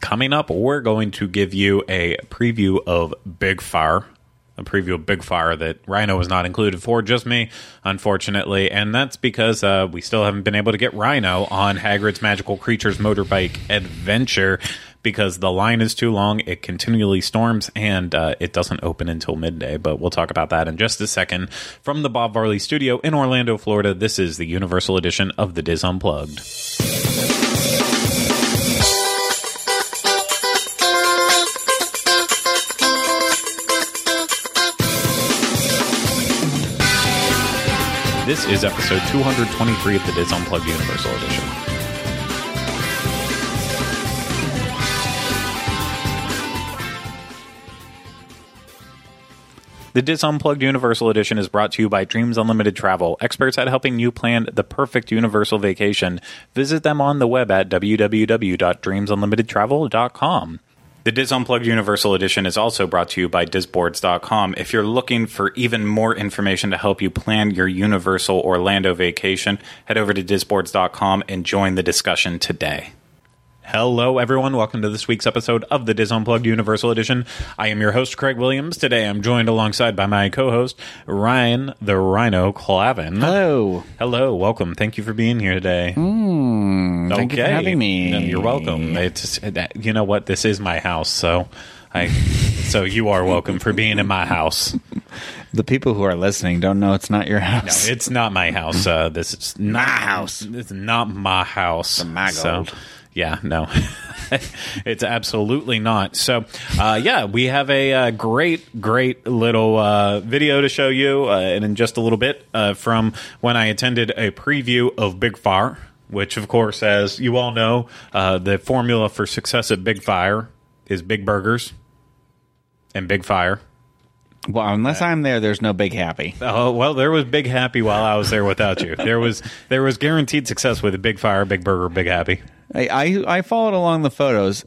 Coming up, we're going to give you a preview of Big Fire. A preview of Big Fire that Rhino was not included for, just me, unfortunately. And that's because uh, we still haven't been able to get Rhino on Hagrid's Magical Creatures Motorbike Adventure because the line is too long. It continually storms and uh, it doesn't open until midday. But we'll talk about that in just a second. From the Bob Varley Studio in Orlando, Florida, this is the Universal Edition of The DIS Unplugged. This is episode 223 of the DIS Unplugged Universal Edition. The DIS Unplugged Universal Edition is brought to you by Dreams Unlimited Travel, experts at helping you plan the perfect universal vacation. Visit them on the web at www.dreamsunlimitedtravel.com. The DIS Unplugged Universal Edition is also brought to you by Disboards.com. If you're looking for even more information to help you plan your Universal Orlando vacation, head over to Disboards.com and join the discussion today. Hello, everyone. Welcome to this week's episode of the DIS Unplugged Universal Edition. I am your host, Craig Williams. Today I'm joined alongside by my co host, Ryan the Rhino Clavin. Hello. Hello. Welcome. Thank you for being here today. Mm, thank you for having me. No, You're welcome. It's you know what? This is my house, so I so you are welcome for being in my house. The people who are listening don't know it's not your No, house. it's not my house. Uh, this is not My house. It's not my house. my So, gold. Yeah, no, it's absolutely not. So, uh, yeah, we have a uh, great, great little uh, video to show you, uh, and in just a little bit uh, from when I attended a preview of Big Fire, which, of course, as you all know, uh, the formula for success at Big Fire is big burgers and big fire. Well, unless I'm there, there's no big happy. Oh well, there was Big Happy while I was there without you. There was there was guaranteed success with a Big Fire, Big Burger, Big Happy. I, I I followed along the photos.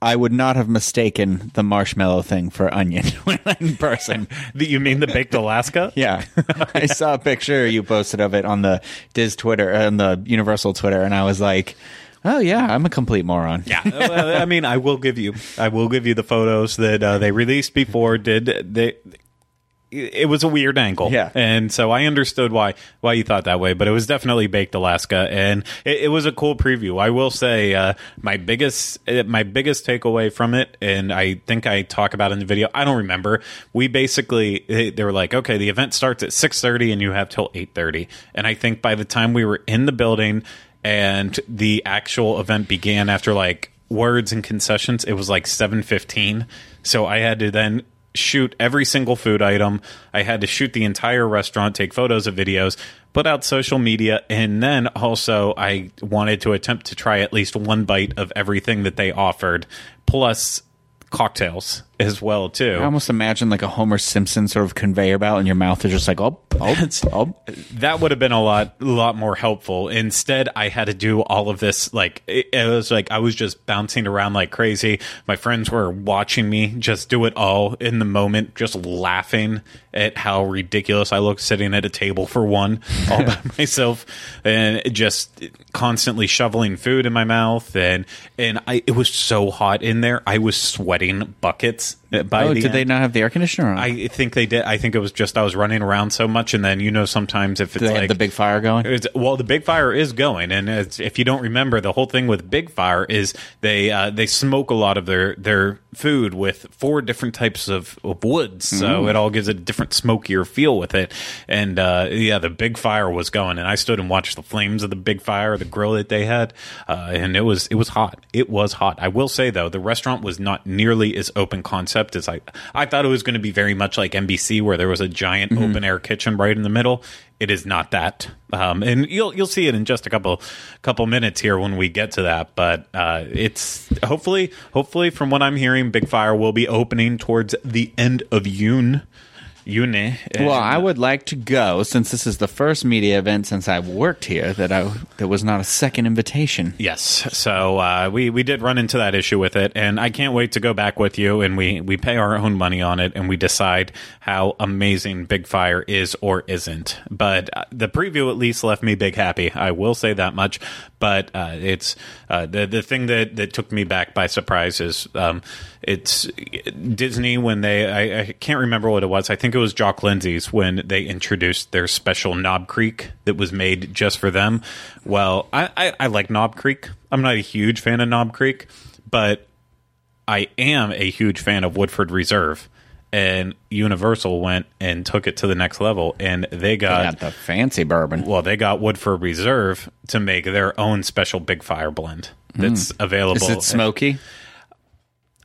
I would not have mistaken the marshmallow thing for onion in person. You mean the baked Alaska? Yeah, I saw a picture you posted of it on the DIS Twitter, and the Universal Twitter, and I was like, "Oh yeah, I'm a complete moron." Yeah, I mean, I will give you, I will give you the photos that uh, they released before. Did they? It was a weird angle, Yeah. and so I understood why why you thought that way. But it was definitely baked Alaska, and it, it was a cool preview. I will say, uh, my biggest uh, my biggest takeaway from it, and I think I talk about in the video. I don't remember. We basically they they were like, okay, the event starts at six thirty, and you have till eight thirty. And I think by the time we were in the building and the actual event began after like words and concessions it was like 7:15 so i had to then shoot every single food item. I had to shoot the entire restaurant take photos of videos put out social media and then also i wanted to attempt to try at least one bite of everything that they offered plus cocktails as well too. I almost imagine like a Homer Simpson sort of conveyor belt, and your mouth is just like, "Oh, oh, oh." that would have been a lot lot more helpful. Instead i had to do all of this like it, it was like i was just bouncing around like crazy. My friends were watching me just do it all in the moment just laughing at how ridiculous i looked sitting at a table for one all by myself and just constantly shoveling food in my mouth and and i it was so hot in there. I was sweating buckets by Oh, the did they not have the air conditioner on? I think they did. I think it was just I was running around so much, and then you know sometimes if it's like the big fire going? well, the big fire is going, and it's, if you don't remember, the whole thing with big fire is they uh, they smoke a lot of their their food with four different types of, of woods, so it all gives it a different smokier feel with it. And uh, yeah, the big fire was going, and I stood and watched the flames of the big fire, the grill that they had, uh, and it was it was hot. It was hot. I will say though, the restaurant was not nearly as open concept is I I thought it was going to be very much like NBC, where there was a giant open air kitchen right in the middle. It is not that, um, and you'll you'll see it in just a couple couple minutes here when we get to that. But uh, it's hopefully hopefully from what I'm hearing, Big Fire will be opening towards the end of June. Uni. Well, I would like to go since this is the first media event since I've worked here that I there was not a second invitation. Yes, so uh, we we did run into that issue with it, and I can't wait to go back with you, and we we pay our own money on it, and we decide how amazing Big Fire is or isn't. But uh, the preview at least left me big happy. I will say that much. But uh, it's uh, the the thing that that took me back by surprise is um, it's Disney when they I, I can't remember what it was. I think it was Jock Lindsey's when they introduced their special Knob Creek that was made just for them. Well, I, I, I like Knob Creek. I'm not a huge fan of Knob Creek, but I am a huge fan of Woodford Reserve. And Universal went and took it to the next level, and they got Got the fancy bourbon. well, they got Woodford Reserve to make their own special Big Fire blend that's available. Is it smoky?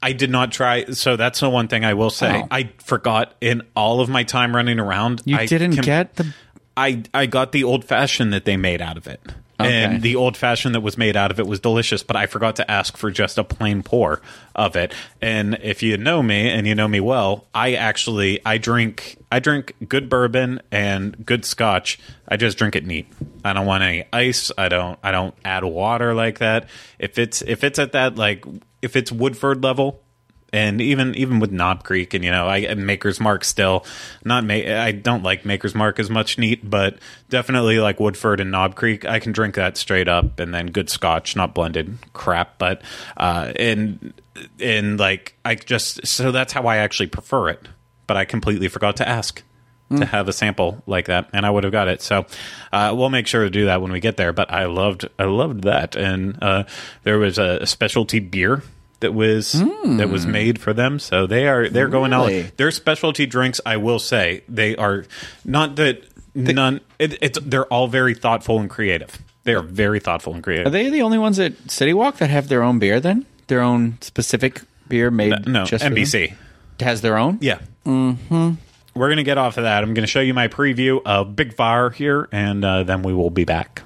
I did not try. So that's the one thing I will say. Oh. I forgot in all of my time running around. You I didn't com- get the I I got the old fashioned that they made out of it. Okay. And the old fashioned that was made out of it was delicious, but I forgot to ask for just a plain pour of it. And if you know me and you know me well, I actually I drink I drink good bourbon and good scotch. I just drink it neat. I don't want any ice. I don't I don't add water like that. If it's if it's at that like if it's Woodford level, and even even with Knob Creek and you know I Maker's Mark still not ma- I don't like Maker's Mark as much neat, but definitely like Woodford and Knob Creek. I can drink that straight up and then good Scotch, not blended crap, but uh, and and like I just so that's how I actually prefer it. But I completely forgot to ask. To have a sample like that, and I would have got it. So uh, we'll make sure to do that when we get there. But I loved, I loved that, and uh, there was a, a specialty beer that was that was made for them. So they are they're going Really? out. Their specialty drinks, I will say, they are not that none. It, it's they're all very thoughtful and creative. They are very thoughtful and creative. Are they the only ones at City Walk that have their own beer then? Their own specific beer made no, just for them? NBC. has their own? Yeah. Mm-hmm. We're going to get off of that. I'm going to show you my preview of Big Fire here, and uh, then we will be back.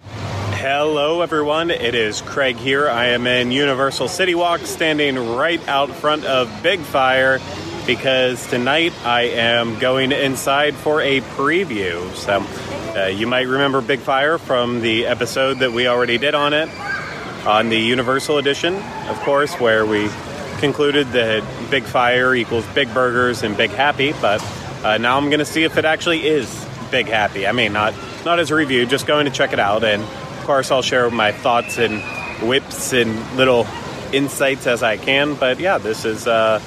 Hello, everyone. It is Craig here. I am in Universal City Walk, standing right out front of Big Fire because tonight I am going inside for a preview. So, uh, you might remember Big Fire from the episode that we already did on it, on the Universal Edition, of course, where we concluded that Big Fire equals Big Burgers and Big Happy. But uh, now I'm going to see if it actually is Big Happy. I mean, not not as a review, just going to check it out, and of course I'll share my thoughts and whips and little insights as I can. But yeah, this is. Uh,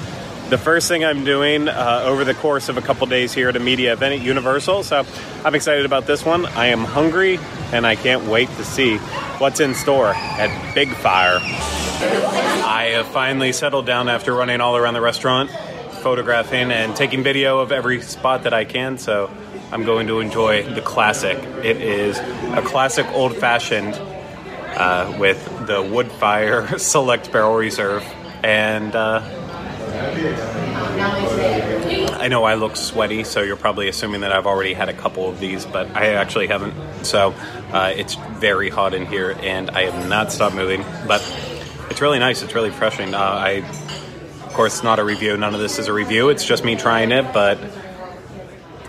the first thing I'm doing uh, over the course of a couple days here at a media event at Universal. So I'm excited about this one. I am hungry and I can't wait to see what's in store at Big Fire. I have finally settled down after running all around the restaurant, photographing and taking video of every spot that I can. So I'm going to enjoy the classic. It is a classic old fashioned uh, with the Woodford Select Barrel Reserve. And uh, I know I look sweaty, so you're probably assuming that I've already had a couple of these, but I actually haven't. So uh, it's very hot in here, and I have not stopped moving. But it's really nice. It's really refreshing. Uh, I, of course, not a review. None of this is a review. It's just me trying it, but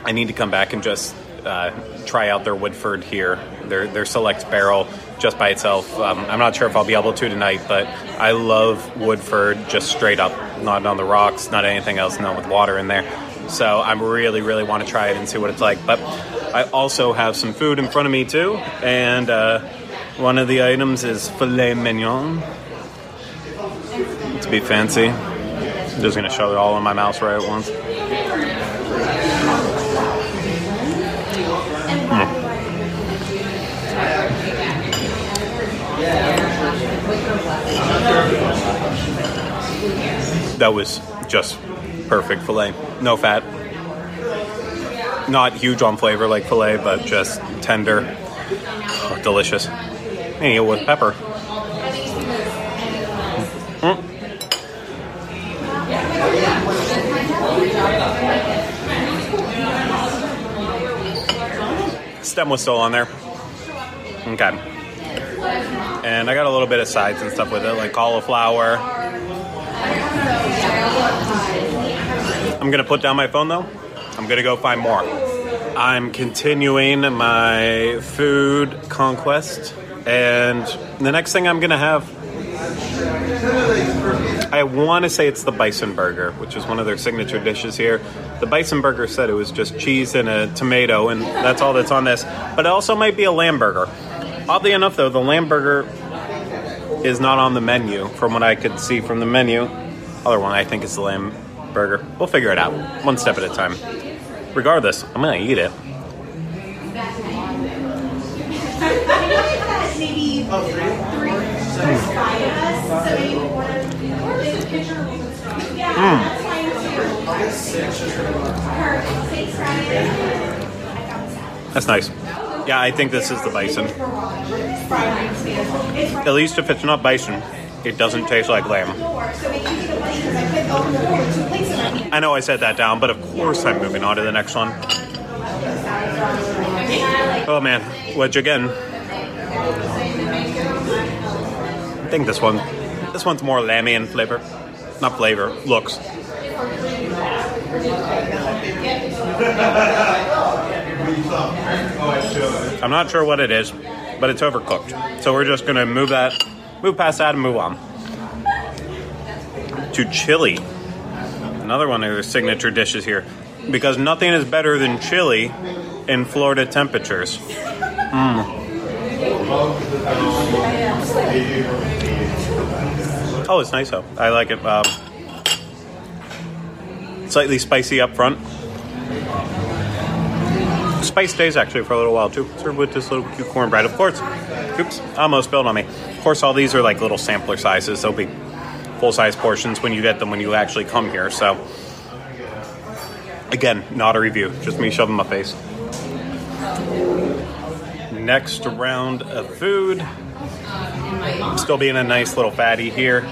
I need to come back and just uh, try out their Woodford here, their their select barrel just by itself. Um, I'm not sure if I'll be able to tonight, but I love Woodford just straight up, not on the rocks, not anything else, not with water in there. So I really, really want to try it and see what it's like. But I also have some food in front of me too, and uh, one of the items is filet mignon. To be fancy, I'm just gonna shove it all in my mouth right at once. That was just perfect filet. No fat. Not huge on flavor like filet, but just tender. Oh, delicious. And with pepper. Mm. Stem was still on there. Okay. And I got a little bit of sides and stuff with it, like cauliflower, I'm gonna put down my phone though. I'm gonna go find more. I'm continuing my food conquest, and the next thing I'm gonna have. I want to say it's the bison burger, which is one of their signature dishes here. The bison burger said it was just cheese and a tomato, and that's all that's on this. But it also might be a lamb burger. Oddly enough, though, the lamb burger is not on the menu from what I could see from the menu. Other one I think is the lamb burger. We'll figure it out one step at a time. Regardless, I'm gonna eat it. salad. That's nice. Yeah, I think this is the bison. At least if it's not bison, it doesn't taste like lamb. I know I said that down, but of course I'm moving on to the next one. Oh man, which again, I think this one, this one's more lammy in flavor, not flavor, looks. I'm not sure what it is, but it's overcooked. So we're just gonna move that, move past that, and move on to chili another one of their signature dishes here because nothing is better than chili in Florida temperatures. Mm. Oh, it's nice though. I like it. Um, slightly spicy up front. Spice stays actually for a little while too. Served with this little cute cornbread, of course. Oops, almost spilled on me. Of course, all these are like little sampler sizes. They'll be full size portions when you get them when you actually come here. So, again, not a review, just me shoving my face. Next round of food. Still being a nice little fatty here.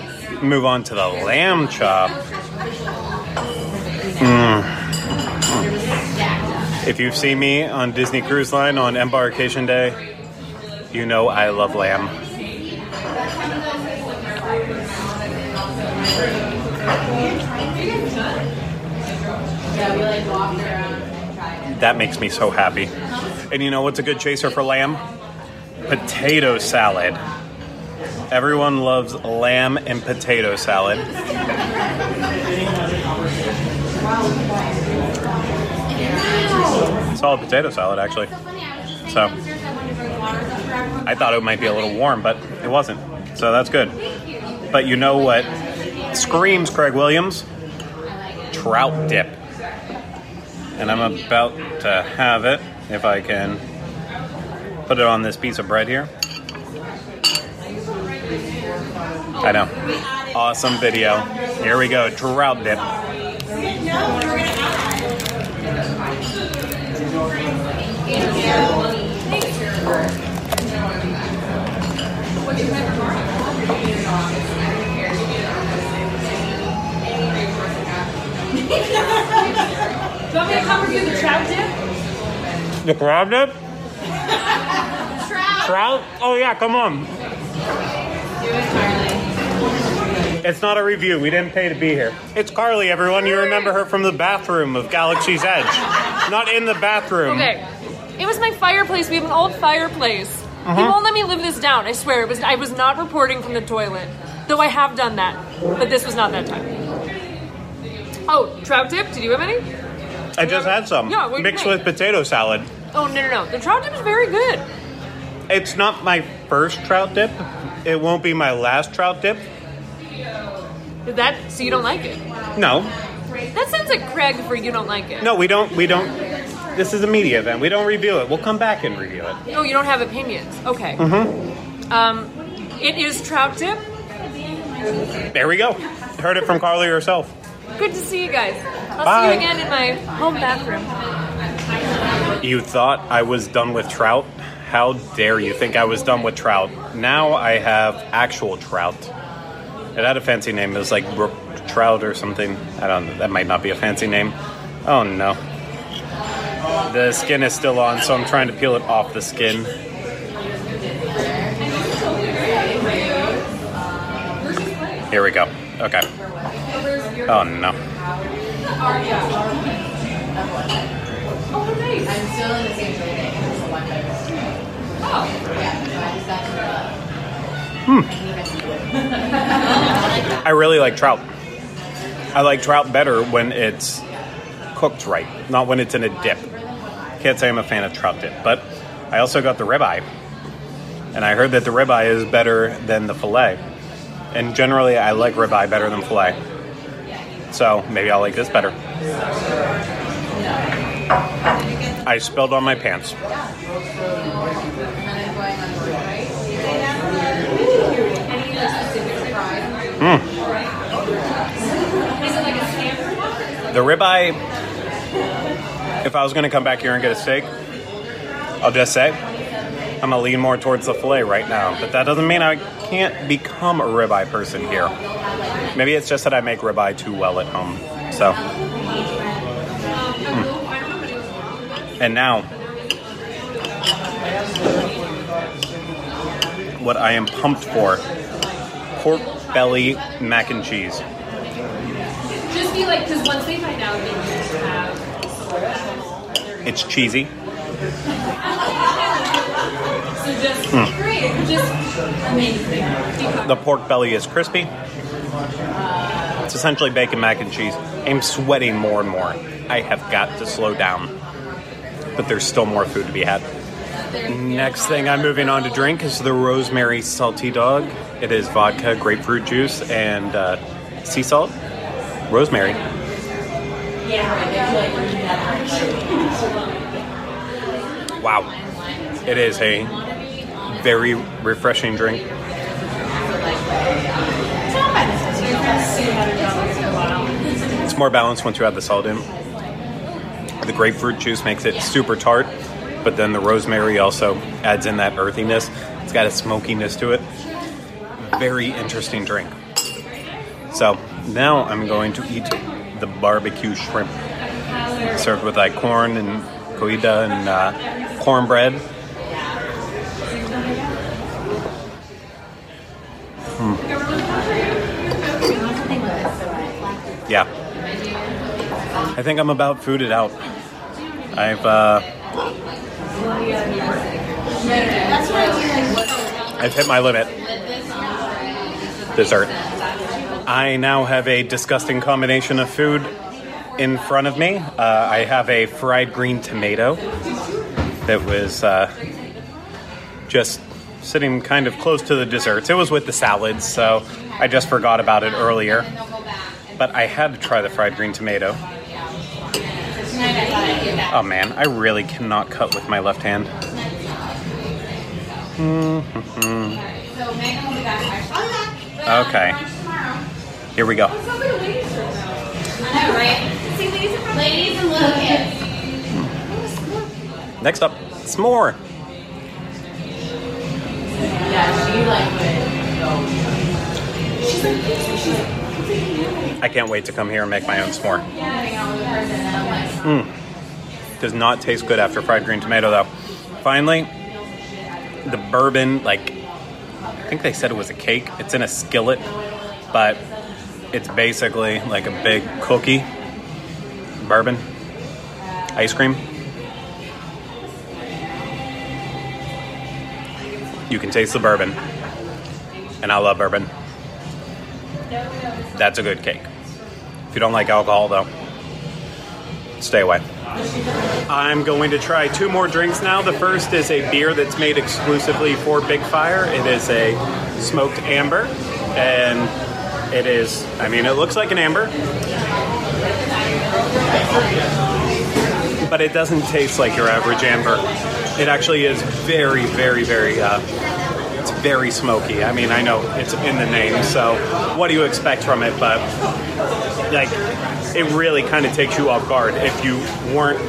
Move on to the lamb chop. Mm. If you've seen me on Disney Cruise Line on Embarkation Day, you know I love lamb. That makes me so happy. And you know what's a good chaser for lamb? Potato salad. Everyone loves lamb and potato salad. Solid potato salad, actually. So, I thought it might be a little warm, but it wasn't. So that's good. But you know what screams Craig Williams? Trout dip. And I'm about to have it if I can put it on this piece of bread here. I know. Awesome video. Here we go. Trout dip. Do you want me to come review the trout dip? The crab dip? Trout? Oh yeah, come on. It's not a review. We didn't pay to be here. It's Carly, everyone. You remember her from the bathroom of Galaxy's Edge. Not in the bathroom. Okay. It was my fireplace. We have an old fireplace. Uh-huh. He won't let me live this down. I swear. It was. I was not reporting from the toilet, though I have done that. But this was not that time. Oh, trout dip. Did you have any? I just had some. Yeah, what do you mixed with potato salad. Oh no no no. The trout dip is very good. It's not my first trout dip. It won't be my last trout dip. Is that so? You don't like it? No, That sounds like Craig for you don't like it. no, we don't. We don't. This is a media event. We don't review it. We'll come back and review it. Oh, you don't have opinions. Okay. Mm-hmm. Um, it is trout dip. There we go. Heard it from Carly herself. Good to see you guys. I'll Bye. see you again in my home bathroom. You thought I was done with trout? How dare you think I was done with trout? Now I have actual trout. It had a fancy name. It was like brook trout or something. I don't know. That might not be a fancy name. Oh no. The skin is still on, so I'm trying to peel it off the skin. Here we go. Okay. Oh no. Oh, nice. I'm still in the same building. It's a one bedroom. Oh. Yeah, so I just got to uh, hmm. the. I really like trout. I like trout better when it's cooked right, not when it's in a dip. Can't say I'm a fan of trout dip, but I also got the ribeye, and I heard that the ribeye is better than the fillet. And generally, I like ribeye better than fillet. So maybe I'll like this better. I spilled on my pants. One? The ribeye, if I was going to come back here and get a steak, I'll just say I'm to lean more towards the filet right now. But that doesn't mean I can't become a ribeye person here. Maybe it's just that I make ribeye too well at home. So, Hmm. and now, what I am pumped for pork belly mac and cheese. Just be like, because once they find out have It's cheesy. So just great, just amazing. The pork belly is crispy. It's essentially bacon mac and cheese. I'm sweating more and more. I have got to slow down. But there's still more food to be had. Next thing I'm moving on to drink is the rosemary salty dog. It is vodka, grapefruit juice, and uh, sea salt. Rosemary. Wow. It is a very refreshing drink. It's more balanced once you add the salt in. The grapefruit juice makes it super tart, but then the rosemary also adds in that earthiness. It's got a smokiness to it. Very interesting drink. So now I'm going to eat the barbecue shrimp, served with like corn and coida and uh, cornbread. Yeah. I think I'm about fooded out. I've uh, I've hit my limit. Dessert. I now have a disgusting combination of food in front of me. Uh, I have a fried green tomato that was uh, just sitting kind of close to the desserts. It was with the salads, so I just forgot about it earlier. But I had to try the fried green tomato. Oh man, I really cannot cut with my left hand. Okay, here we go. Next up, s'more. Yeah, she like would I can't wait to come here and make my own s'more. like, Does not taste good after fried green tomato though. Finally, the bourbon, like I think they said it was a cake. It's in a skillet, but it's basically like a big cookie. Bourbon. Ice cream. You can taste the bourbon. And I love bourbon. That's a good cake. If you don't like alcohol though, stay away. I'm going to try two more drinks now. The first is a beer that's made exclusively for Big Fire. It is a smoked amber, and it is, I mean, it looks like an amber, but it doesn't taste like your average amber. It actually is very, very, very, uh, very smoky. I mean, I know it's in the name, so what do you expect from it? But like it really kind of takes you off guard if you weren't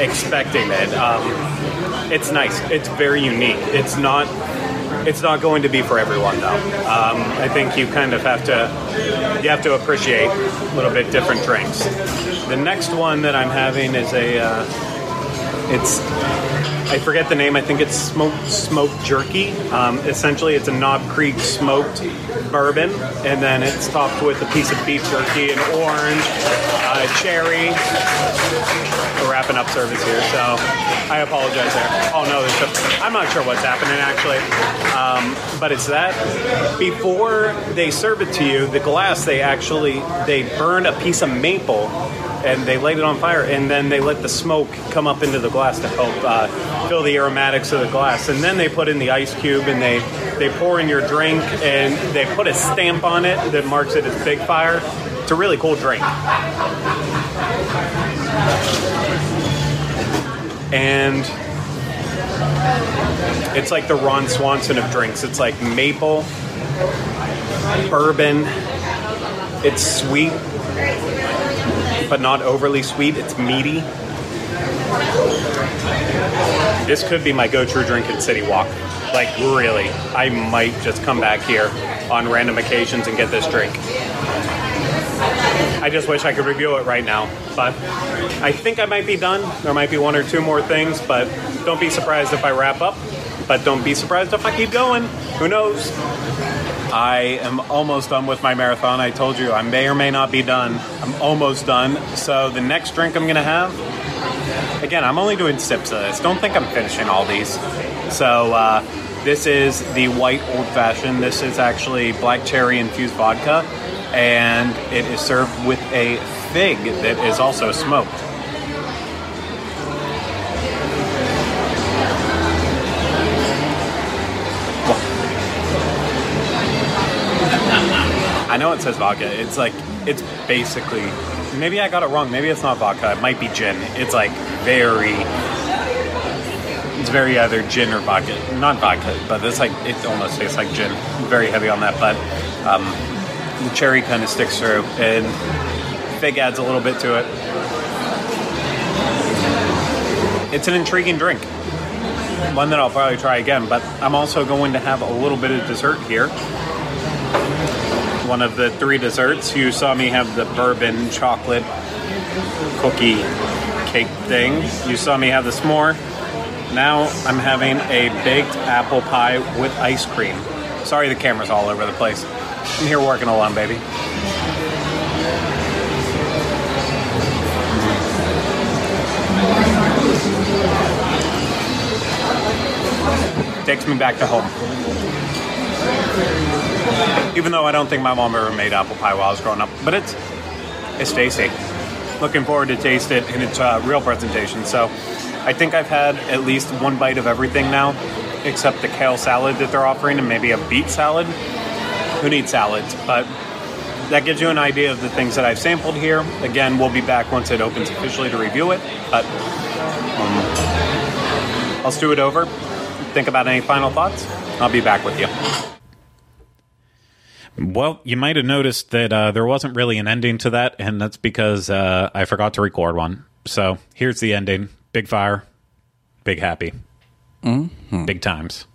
expecting it. Um, it's nice. It's very unique. It's not. It's not going to be for everyone though. Um, I think you kind of have to you have to appreciate a little bit different drinks. The next one that I'm having is a uh, It's I forget the name. I think it's smoked smoked jerky. Um, essentially, it's a Knob Creek smoked bourbon, and then it's topped with a piece of beef jerky, and orange, uh, cherry. We're wrapping up service here, so I apologize there. Oh no, there's a, I'm not sure what's happening actually, um, but it's that. Before they serve it to you, the glass they actually they burn a piece of maple and they light it on fire, and then they let the smoke come up into the glass to help uh, fill the aromatics of the glass, and then they put in the ice cube and they they pour in your drink, and they put a stamp on it that marks it as Big Fire. It's a really cool drink. And it's like the Ron Swanson of drinks. It's like maple, bourbon. It's sweet, but not overly sweet. It's meaty. This could be my go-to drink in City Walk. Like really, I might just come back here on random occasions and get this drink. I just wish I could review it right now, but I think I might be done. There might be one or two more things, but don't be surprised if I wrap up. But don't be surprised if I keep going. Who knows? I am almost done with my marathon. I told you I may or may not be done. I'm almost done. So the next drink I'm going to have, again, I'm only doing sips of this. Don't think I'm finishing all these. So uh, this is the white old fashioned. This is actually black cherry infused vodka, and it is served with a fig that is also smoked. I know it says vodka. It's like it's basically maybe I got it wrong. Maybe it's not vodka. It might be gin. It's like very it's very either gin or vodka. Not vodka, but it's like it almost tastes like gin. Very heavy on that, but um, the cherry kind of sticks through, and fig adds a little bit to it. It's an intriguing drink. One that I'll probably try again, but I'm also going to have a little bit of dessert here one of the three desserts. You saw me have the bourbon chocolate cookie cake thing. You saw me have the s'more. Now I'm having a baked apple pie with ice cream. Sorry, the camera's all over the place. I'm here working alone, baby. Takes me back to home. Even though I don't think my mom ever made apple pie while I was growing up, but it's it's tasty. Looking forward to taste it in its uh, real presentation. So, I think I've had at least one bite of everything now, except the kale salad that they're offering, and maybe a beet salad. Who needs salads? But that gives you an idea of the things that I've sampled here. Again, we'll be back once it opens officially to review it. But um, I'll stew it over. Think about any final thoughts. I'll be back with you. Well, you might have noticed that uh, there wasn't really an ending to that, and that's because uh, I forgot to record one. So here's the ending: big fire, big happy, big times,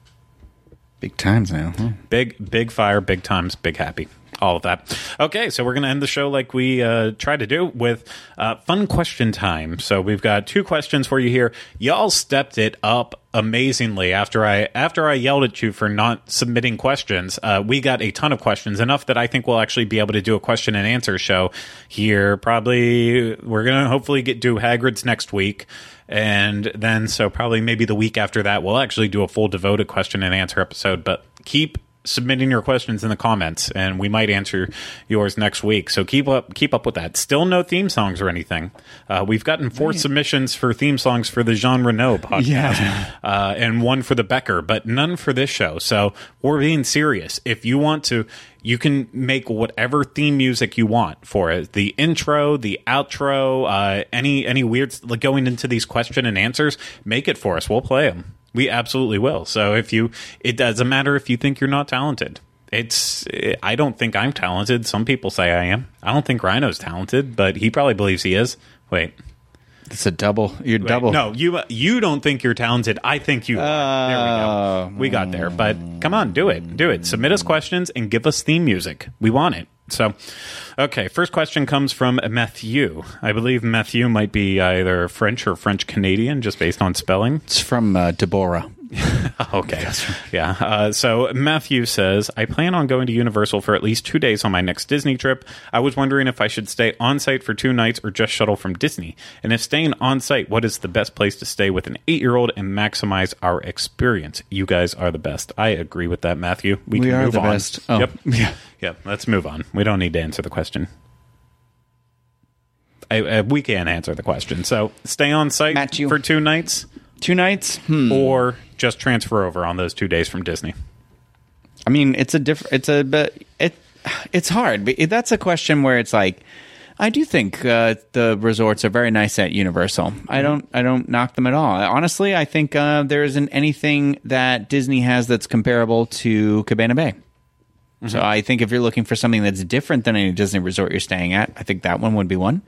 Big times now. huh? big big fire, big times, big happy. All of that. Okay, so we're going to end the show like we uh, try to do with uh, fun question time. So we've got two questions for you here. Y'all stepped it up amazingly after I after I yelled at you for not submitting questions. Uh, we got a ton of questions, enough that I think we'll actually be able to do a question and answer show here. Probably we're gonna hopefully get do Hagrid's next week, and then so probably maybe the week after that we'll actually do a full devoted question and answer episode. But keep submitting your questions in the comments and we might answer yours next week. So keep up keep up with that. Still no theme songs or anything. Uh, we've gotten four submissions for theme songs for the jean renault podcast. Yeah. uh, and one for the becker but none for this show. So we're being serious. If you want to you can make whatever theme music you want for it. The intro the outro uh, any any weird like going into these question and answers make it for us. We'll play them we absolutely will. So if you, it doesn't matter if you think you're not talented. It's, I don't think I'm talented. Some people say I am. I don't think Rhino's talented, but he probably believes he is. Wait, It's a double. You're wait, double. No, you you don't think you're talented. I think you are. There we go. We got there. But come on, do it. Do it. Submit us questions and give us theme music. We want it. So, okay, first question comes from Matthew. I believe Matthew might be either French or French Canadian, just based on spelling. It's from uh, Deborah. Okay. Yeah. Uh, so Matthew says, I plan on going to Universal for at least two days on my next Disney trip. I was wondering if I should stay on site for two nights or just shuttle from Disney. And if staying on site, what is the best place to stay with an eight year old and maximize our experience? You guys are the best. I agree with that, Matthew. We, We can are move the on. best. Oh, Yep. yeah. Yep. Let's move on. We don't need to answer the question. I, uh, we can answer the question. So stay on site Matthew. for two nights Two nights? Hmm. or just transfer over on those two days from Disney. I mean, it's a different. It's a but it. It's hard. But That's a question where it's like, I do think uh, the resorts are very nice at Universal. I don't. I don't knock them at all. Honestly, I think uh, there isn't anything that Disney has that's comparable to Cabana Bay. So I think if you're looking for something that's different than any Disney resort you're staying at, I think that one would be one.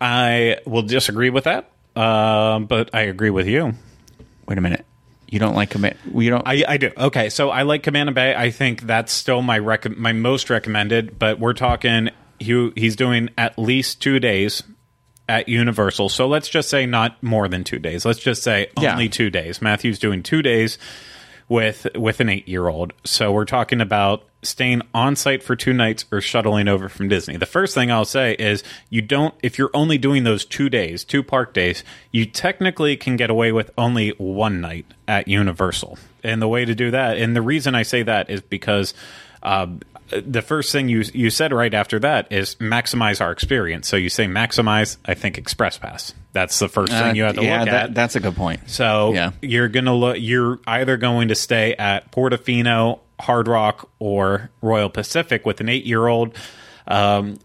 I will disagree with that, uh, but I agree with you. Wait a minute. You don't like command. You don't. I, I do. Okay, so I like Cabana Bay. I think that's still my rec- my most recommended. But we're talking he, he's doing at least two days at Universal. So let's just say not more than two days. Let's just say Yeah. only two days. Matthew's doing two days with with an eight year old. So we're talking about staying on site for two nights or shuttling over from Disney. The first thing I'll say is you don't if you're only doing those two days, two park days, you technically can get away with only one night at Universal. And the way to do that, and the reason I say that is because um, the first thing you you said right after that is maximize our experience. So you say maximize, I think Express Pass. That's the first thing you have to Uh, yeah, look that, at. that's a good point. So Yeah. you're gonna look. You're either going to stay at Portofino, Hard Rock, or Royal Pacific with an eight-year-old. Um,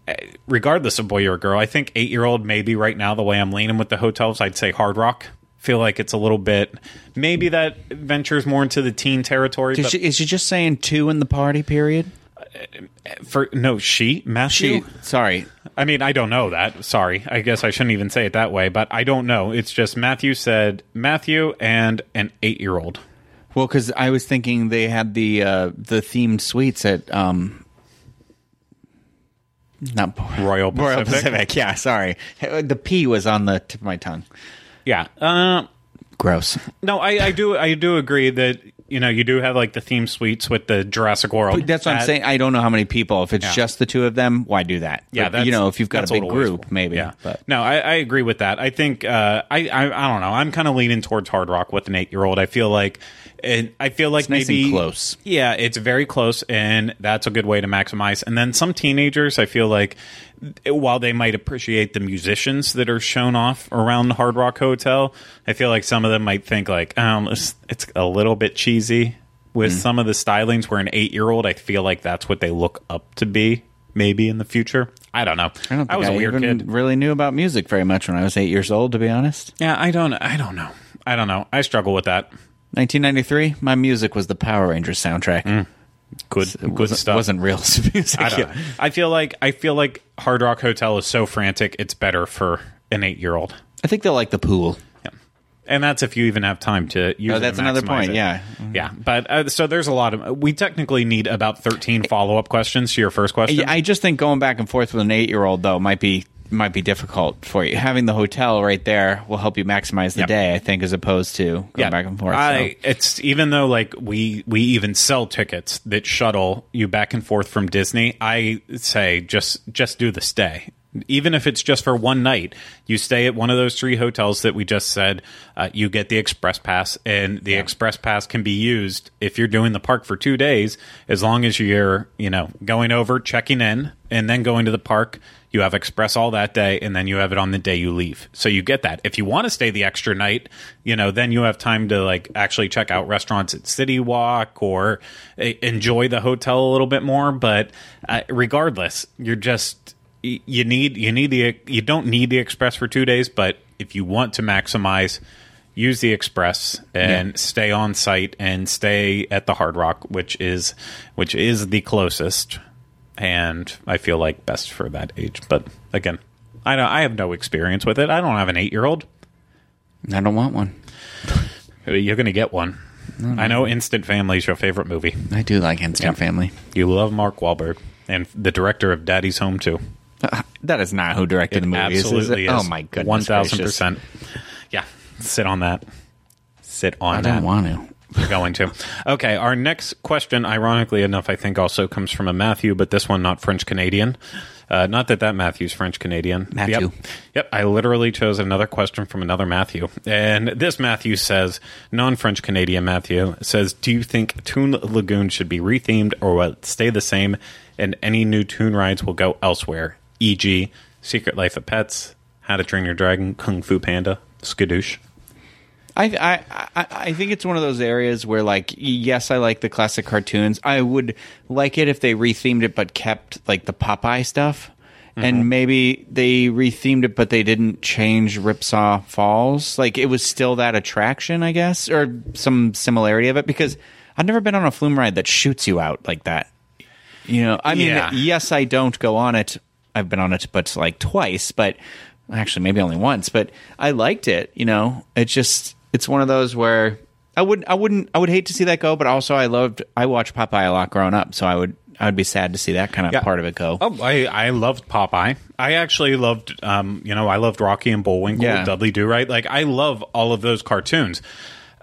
regardless of boy or girl, I think eight-year-old maybe right now the way I'm leaning with the hotels, I'd say Hard Rock. Feel like it's a little bit. Maybe that ventures more into the teen territory. Is But she, is she just saying two in the party period? for no, she Matthew. She. Sorry. I mean, I don't know that. Sorry. I guess I shouldn't even say it that way, but I don't know. It's just Matthew said Matthew and an eight year old. Well, because I was thinking they had the uh, the themed suites at um, not Royal Royal Pacific. Pacific. Yeah, sorry, the P was on the tip of my tongue. Yeah. Uh, Gross. no, I, I do I do agree that you know you do have like the theme suites with the Jurassic World. But that's what I'm saying. I don't know how many people. If it's Yeah. just the two of them, why do that? Yeah, But, that's, you know, if you've got a big group, wasteful. maybe. Yeah, But no, I, I agree with that. I think uh, I, I I don't know. I'm kind of leaning towards Hard Rock with an eight year old. I feel like, and I feel like nice maybe close. Yeah, it's very close, and that's a good way to maximize. And then some teenagers, I feel like, while they might appreciate the musicians that are shown off around the Hard Rock Hotel, I feel like some of them might think like, um, it's, it's a little bit cheesy with some of the stylings. Where an eight-year-old, I feel like that's what they look up to be, maybe in the future. I don't know. I don't think I, was a weird kid. really knew about music very much when I was eight years old. To be honest, Yeah, I don't. I don't know. I don't know. I struggle with that. 1993, my music was the Power Rangers soundtrack. Good, It good wasn't, stuff. Wasn't real music. I don't know. I feel like I feel like Hard Rock Hotel is so frantic. It's better for an eight-year-old. I think they'll like the pool. Yeah. And that's if you even have time to use Oh, that's another point, it. yeah. Yeah. But uh, so there's a lot of, we technically need about 13 follow up questions to your first question. I just think going back and forth with an eight-year-old though might be might be difficult for you. Having the hotel right there will help you maximize the Yep. day. I think, as opposed to going back and forth. I, so. it's even though like we we even sell tickets that shuttle you back and forth from Disney. I say just just do the stay. Even if it's just for one night, you stay at one of those three hotels that we just said. Uh, you get the express pass, and the express pass can be used if you're doing the park for two days, as long as you're you know going over, checking in, and then going to the park. You have express all that day, and then you have it on the day you leave. So you get that. If you want to stay the extra night, you know, then you have time to like actually check out restaurants at City Walk or uh, enjoy the hotel a little bit more. But uh, regardless, you're just you need you need the you don't need the express for two days, but if you want to maximize. Use the express and Yeah. stay on site and stay at the Hard Rock, which is which is the closest and I feel like best for that age. But again, I don't. I have no experience with it. I don't have an eight-year-old. I don't want one. You're going to get one. I know Instant Family is your favorite movie. I do like Instant Family. You love Mark Wahlberg, and the director of Daddy's Home too. Uh, that is not who directed the movie. is it? Absolutely is. Oh my goodness. one thousand percent. Yeah, sit on that. Sit on that. I that. don't want to. We're going to. Okay, our next question, ironically enough, I think also comes from a Matthew, but this one not French Canadian. Uh, not that that Matthew's French Canadian. Matthew. Yep. Yep. I literally chose another question from another Matthew. And this Matthew says, non French Canadian Matthew says, Do you think Toon Lagoon should be rethemed or will it stay the same and any new Toon rides will go elsewhere? E.g., Secret Life of Pets, How to Train Your Dragon, Kung Fu Panda, Skadoosh. I, I I I think it's one of those areas where, like, yes, I like the classic cartoons. I would like it if they rethemed it, but kept like the Popeye stuff, and mm-hmm. maybe they rethemed it, but they didn't change Ripsaw Falls. Like, it was still that attraction, I guess, or some similarity of it. Because I've never been on a flume ride that shoots you out like that. You know, I mean, Yeah. yes, I don't go on it. I've been on it, but like twice, but actually maybe only once. But I liked it. You know, it just it's one of those where I would I wouldn't I would hate to see that go, but also I loved I watched Popeye a lot growing up, so I would I would be sad to see that kind of Yeah. part of it go. Oh, I, I loved Popeye. I actually loved, um, you know, I loved Rocky and Bullwinkle, Yeah. Dudley Do Right. Like, I love all of those cartoons.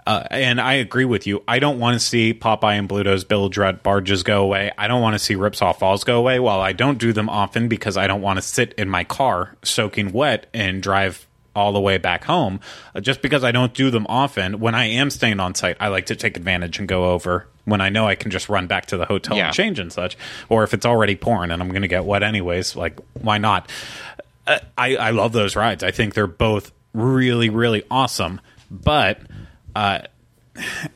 Uh, and I agree with you. I don't want to see Popeye and Bluto's Bilge-Rat Barges go away. I don't want to see Ripsaw Falls go away. While I don't do them often because I don't want to sit in my car soaking wet and drive all the way back home. Uh, just because I don't do them often, when I am staying on site, I like to take advantage and go over when I know I can just run back to the hotel Yeah. and change and such. Or if it's already pouring and I'm going to get wet anyways, like why not? Uh, I, I love those rides. I think they're both really, really awesome. But uh,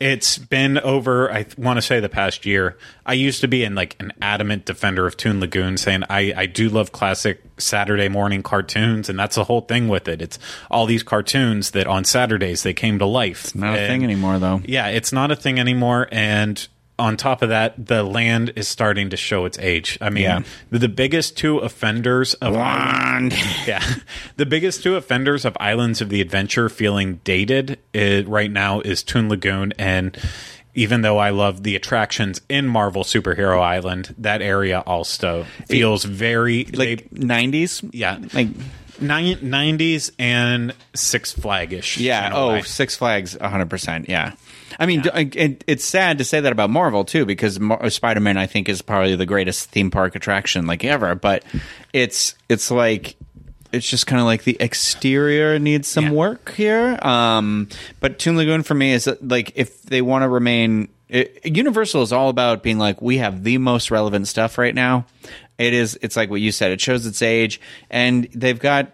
it's been over, I want to say the past year. I used to be in like an adamant defender of Toon Lagoon, saying I, I do love classic Saturday morning cartoons, and that's the whole thing with it. It's all these cartoons that on Saturdays they came to life. Not a thing anymore, though. yeah, it's not a thing anymore. And on top of that, the land is starting to show its age. I mean, Yeah. the, the biggest two offenders of island, yeah, the biggest two offenders of Islands of the Adventure feeling dated uh right now is Toon Lagoon and. Even though I love the attractions in Marvel Superhero Island, that area also feels very Like nineties, yeah, like 90s and Six Flagish. Yeah. Oh. Six Flags, hundred percent. Yeah. I mean, d- it, it's sad to say that about Marvel too, because Mar- Spider Man, I think, is probably the greatest theme park attraction like ever. But it's it's like it's just kind of like the exterior needs some Yeah. work here. Um, but Toon Lagoon for me is uh, like if they want to remain. It, Universal is all about being like we have the most relevant stuff right now. It is. It's like what you said. It shows its age, and they've got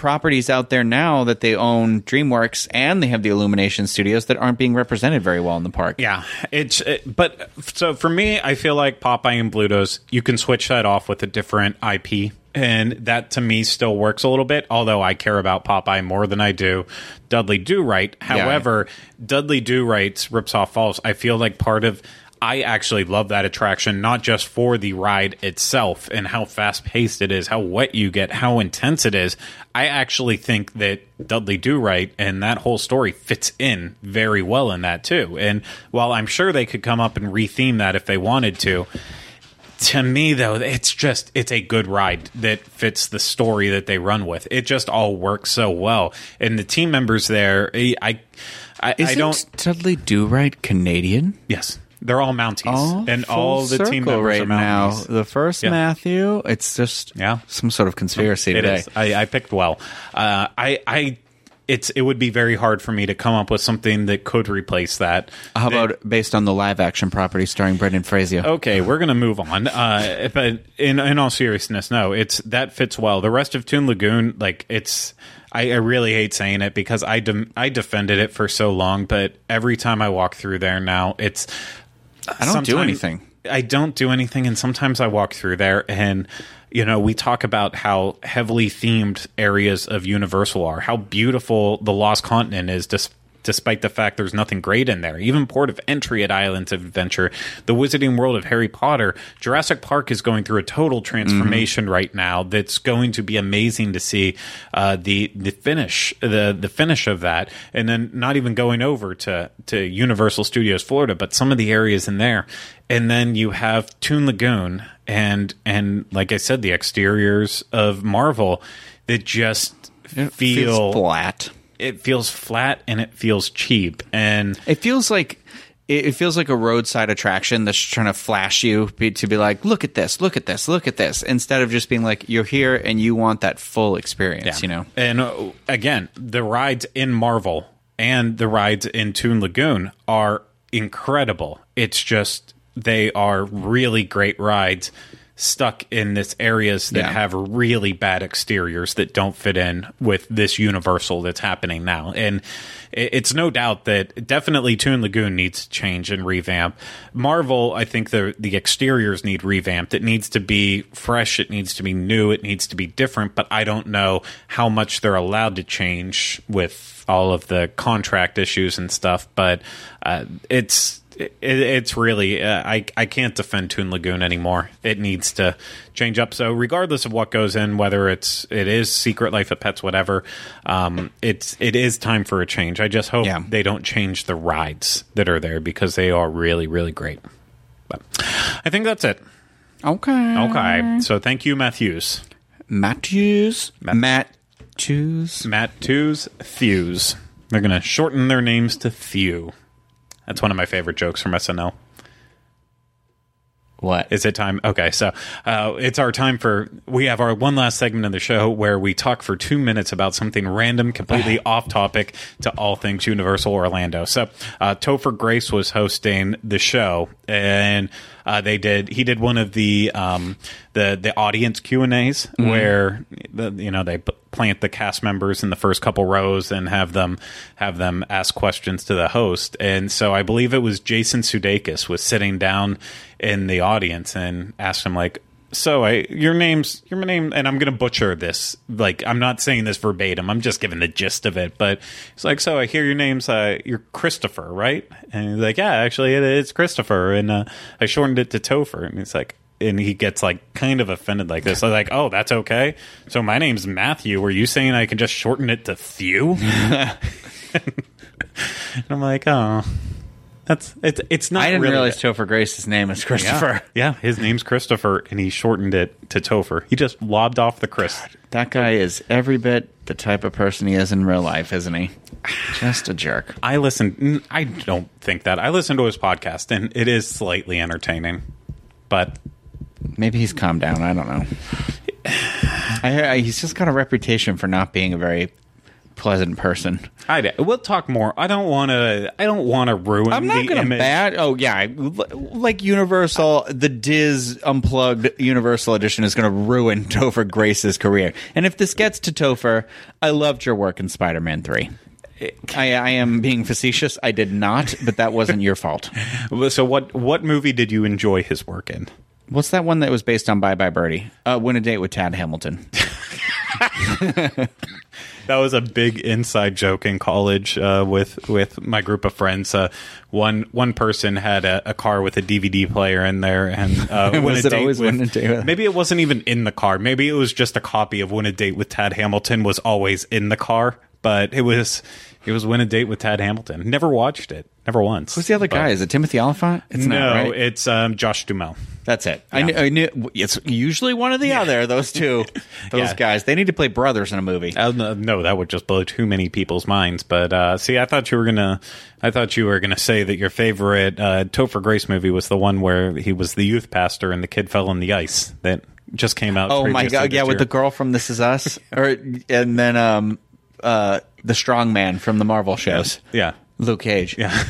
properties out there now that they own DreamWorks and they have the Illumination Studios that aren't being represented very well in the park. Yeah, it's it, but so for me, I feel like Popeye and Bluto's you can switch that off with a different IP, and that to me still works a little bit. Although I care about Popeye more than I do Dudley Do Right. However, Dudley Do Right's Ripsaw Falls, I feel like part of. I actually love that attraction, not just for the ride itself and how fast paced it is, how wet you get, how intense it is. I actually think that Dudley Do Right and that whole story fits in very well in that too. And while I'm sure they could come up and retheme that if they wanted to, to me though, it's just it's a good ride that fits the story that they run with. It just all works so well, and the team members there, I, I, I, don't. Dudley Do Right Canadian? Yes, they're all Mounties, All and all the team members right are now. Mounties. The first Yeah. Matthew, it's just Yeah. some sort of conspiracy It today. is. I, I picked well. Uh, I, I, it's it would be very hard for me to come up with something that could replace that. How about based on the live action property starring Brendan Fraser? Okay, we're gonna move on. Uh, but in in all seriousness, no, it's that fits well. The rest of Toon Lagoon, like it's. I, I really hate saying it because I dem- I defended it for so long, but every time I walk through there now, it's I don't do anything. I don't do anything, and sometimes I walk through there, and you know, we talk about how heavily themed areas of Universal are, how beautiful the Lost Continent is, dis- despite the fact there's nothing great in there. Even Port of Entry at Islands of Adventure, the Wizarding World of Harry Potter, Jurassic Park is going through a total transformation right now. That's going to be amazing to see uh, the the finish the the finish of that, and then not even going over to to Universal Studios Florida, but some of the areas in there, and then you have Toon Lagoon and and like I said, the exteriors of Marvel that just It feel feels flat. It feels flat and it feels cheap and It feels like it feels like a roadside attraction that's trying to flash you be- to be like, look at this, look at this, look at this, instead of just being like, you're here and you want that full experience. yeah. You know, And uh, again, the rides in Marvel and the rides in Toon Lagoon are incredible. It's just they are really great rides stuck in this areas that Yeah. have really bad exteriors that don't fit in with this universal that's happening now. And it's no doubt that definitely Toon Lagoon needs to change and revamp. Marvel, I think the the exteriors need revamped. It needs to be fresh, it needs to be new, it needs to be different, but I don't know how much they're allowed to change with all of the contract issues and stuff, but uh, it's it, it's really uh, I I can't defend Toon Lagoon anymore. It needs to change up. So regardless of what goes in, whether it's it is Secret Life of Pets, whatever, um, it's it is time for a change. I just hope Yeah. they don't change the rides that are there because they are really really great. But I think that's it. okay, Okay, so thank you, Matthews, Matthews, Matthews. Matt Twos, Thews. They're gonna shorten their names to Thew. That's one of my favorite jokes from SNL. What Is it time? Okay, so uh, it's our time for. We have our one last segment of the show where we talk for two minutes about something random, completely off topic to all things Universal Orlando. So, uh, Topher Grace was hosting the show, and uh, they did. He did one of the um, the the audience Q and A's where the, you know they p- plant the cast members in the first couple rows and have them have them ask questions to the host. And so I believe it was Jason Sudeikis was sitting down in the audience and asked him like so I your name's your name and I'm gonna butcher this like I'm not saying this verbatim I'm just giving the gist of it but it's like so I hear your name's uh you're Christopher right and he's like yeah actually it is Christopher and uh, I shortened it to Topher and he's like and he gets like kind of offended like this. I'm like, oh, that's okay. So my name's Matthew. Were you saying I can just shorten it to Thew? and I'm like, oh, that's it's it's not. I didn't really realize Topher Grace's name is Christopher. yeah, his name's Christopher, and he shortened it to Topher. He just lobbed off the Chris. That guy is every bit the type of person he is in real life, isn't he? Just a jerk. I listen. I don't think that. I listen to his podcast, and it is slightly entertaining. But Maybe he's calmed down. I don't know. I, I, he's just got a reputation for not being a very pleasant person. I we'll talk more. I don't want to. I don't want to ruin. I'm not going to bad. Oh yeah, like Universal, the DIS Unplugged Universal Edition is going to ruin Topher Grace's career. And if this gets to Topher, I loved your work in Spider-Man Three. I, I am being facetious. I did not, but that wasn't your fault. So what? What movie did you enjoy his work in? What's that one that was based on Bye Bye Birdie? Uh, Win a Date with Tad Hamilton. That was a big inside joke in college uh, with with my group of friends. Uh, one one person had a, a car with a DVD player in there, and uh, Was a it Date always with- Win a Date with- Maybe it wasn't even in the car. Maybe it was just a copy of When a Date with Tad Hamilton was always in the car, but it was it was Win a Date with Tad Hamilton. Never watched it, never once. Who's the other But- guy? Is it Timothy Olyphant? It's no, not, right? it's um, Josh Duhamel. That's it. I, knew, I knew it's usually one or the other. Those two, those Yeah. guys, they need to play brothers in a movie. Uh, no, that would just blow too many people's minds. But uh, see, I thought you were gonna, I thought you were gonna say that your favorite uh, Topher Grace movie was the one where he was the youth pastor and the kid fell in the ice that just came out. Oh my god! Yeah, with the girl from This Is Us, or and then um, uh, the strong man from the Marvel shows, yeah, Luke Cage. yeah.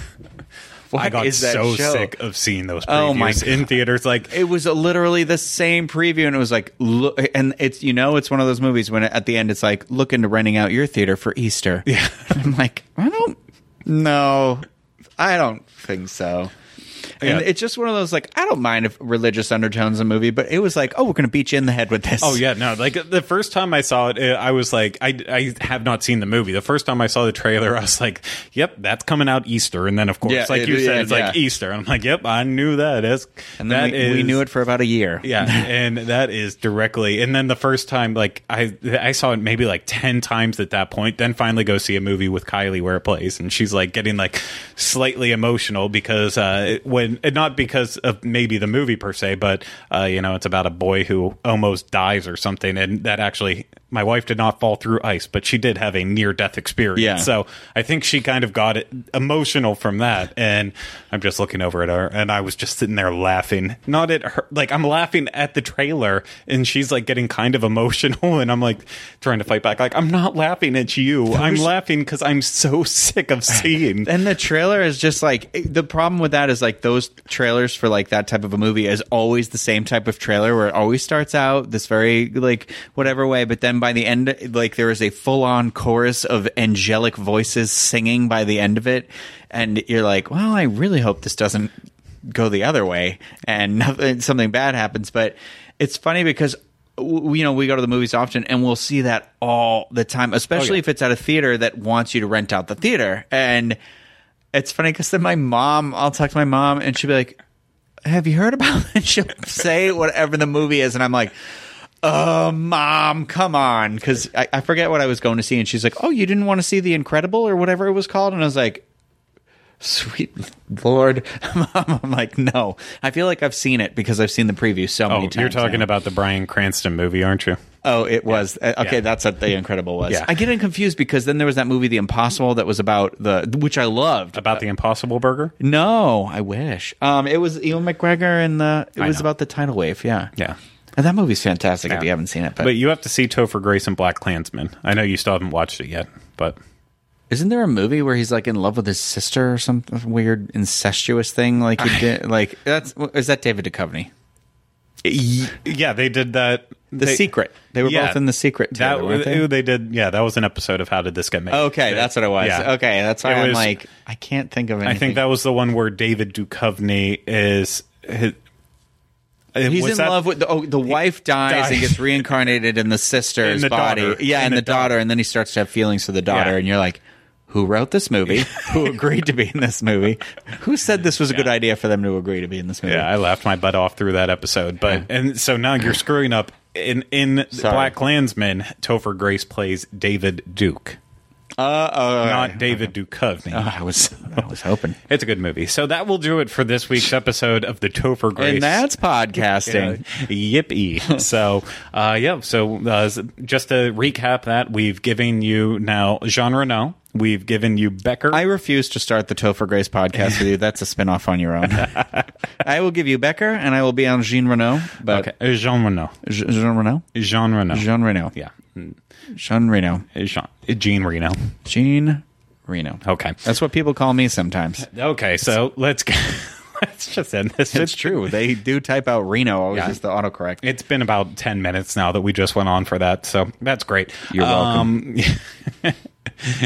What I got so show? sick of seeing those Oh my previews in theaters. Like, It was literally the same preview, and it was like, look, and it's you know, it's one of those movies when at the end it's like, look into renting out your theater for Easter. Yeah. I'm like, I don't, no, I don't think so. And Yeah. it's just one of those like I don't mind if religious undertones in a movie, but it was like, oh, we're gonna beat you in the head with this. Oh yeah, no. Like the first time I saw it, I was like, I, I have not seen the movie. The first time I saw the trailer, I was like, Yep, that's coming out Easter. And then of course, Yeah, like it- you said, yeah, it's like yeah. Easter. I'm like, Yep, I knew that. That's, and then that we, we knew it for about a year. Yeah, and that is directly. And then the first time, like I, I saw it maybe like ten times at that point. Then finally go see a movie with Kylie where it plays, and she's like getting like slightly emotional because uh, when and, and not because of maybe the movie per se, but uh, you know, it's about a boy who almost dies or something, and that actually, my wife did not fall through ice, but she did have a near death experience. Yeah. So I think she kind of got it emotional from that, and I'm just looking over at her, and I was just sitting there laughing, not at her, like I'm laughing at the trailer, and she's like getting kind of emotional, and I'm like trying to fight back, like I'm not laughing at you, I'm laughing because I'm so sick of seeing. And the trailer is just like the problem with that is like those trailers for like that type of a movie is always the same type of trailer where it always starts out this very like whatever way, but then by the end, like there is a full on chorus of angelic voices singing by the end of it, and you're like, well, I really hope this doesn't go the other way and nothing, something bad happens. But it's funny because w- you know we go to the movies often and we'll see that all the time, especially oh, if it's at a theater that wants you to rent out the theater. And it's funny because then my mom, I'll talk to my mom and she'll be like, "Have you heard about?" it? she'll say whatever the movie is, and I'm like. Oh, mom, come on. Because I, I forget what I was going to see. And she's like, Oh, you didn't want to see The Incredible or whatever it was called? And I was like, Sweet Lord. Mom, I'm like, No. I feel like I've seen it because I've seen the preview so many Oh, times. you're talking now. about the Bryan Cranston movie, aren't you? Oh, it was. Uh, Okay, Yeah. that's what The Incredible was. Yeah. I get confused because then there was that movie, The Impossible, that was about the, which I loved. About the Impossible Burger? No, I wish. Um, it was Ewan McGregor and the. It I was know. about the tidal wave. Yeah, Yeah. And that movie's fantastic if you haven't seen it. But, But you have to see Topher Grace and Black Klansman. I know you still haven't watched it yet, but isn't there a movie where he's like in love with his sister or some weird incestuous thing? Like he did. Like that's is that David Duchovny? yeah, they did that. The they- Secret. They were Yeah. both in The Secret That weren't they? they did. Yeah, that was an episode of How Did This Get Made? Okay, that's what it was. Yeah. Okay, that's why It I'm was- like, I can't think of anything. I think that was the one where David Duchovny is. His, He's in that- love with the, oh, the wife dies and gets reincarnated in the sister's In the body. daughter. Yeah, and the the, daughter, and then he starts to have feelings for the daughter, Yeah. and you're like, who wrote this movie? who agreed to be in this movie? Who said this was a good idea for them to agree to be in this movie? Yeah, I laughed my butt off through that episode. But and so now you're screwing up. In in Sorry. Black Klansman, Topher Grace plays David Duke, Uh, not David Duchovny. I was, I was hoping. It's a good movie. So that will do it for this week's episode of the Topher Grace. And that's podcasting. Yippee. so, uh, yeah. So, uh, just to recap that, we've given you now Jean Renault. We've given you Becker. I refuse to start the Topher Grace podcast with you. That's a spinoff on your own. I will give you Becker, and I will be on Jean Renault. But okay. Uh, Jean Renault. Jean Renault? Jean Reno. Jean Renault. Yeah. Mm, Jean Reno. Jean, Jean Reno. Jean Reno. Okay. That's what people call me sometimes. Okay. So let's go. let's just end this. It's true. They do type out Reno. Always Yeah. is the autocorrect. It's been about 10 minutes now that we just went on for that. So that's great. You're welcome. Um,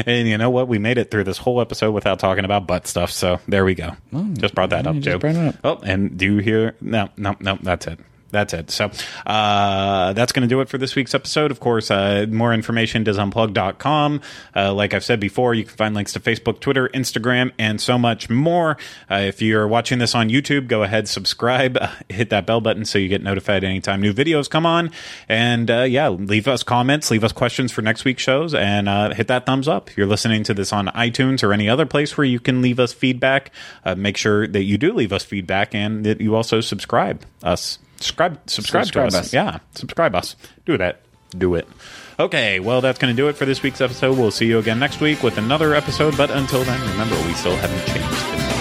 and you know what? We made it through this whole episode without talking about butt stuff. So there we go. just brought that up, Joe. it. Oh, and do you hear? No, no, no. That's it. That's it. So uh, that's going to do it for this week's episode. Of course, uh, more information disunplug.com. Uh, like I've said before, you can find links to Facebook, Twitter, Instagram, and so much more. Uh, if you're watching this on YouTube, go ahead, subscribe, uh, hit that bell button so you get notified anytime new videos come on. And uh, yeah, leave us comments, leave us questions for next week's shows, and uh, hit that thumbs up. If you're listening to this on iTunes or any other place where you can leave us feedback, make sure that you do leave us feedback and that you also subscribe us. Subscribe, subscribe, Subscribe to us. us. Yeah, subscribe us. Do that. Do it. Okay, well, that's going to do it for this week's episode. We'll see you again next week with another episode. But until then, remember, we still haven't changed.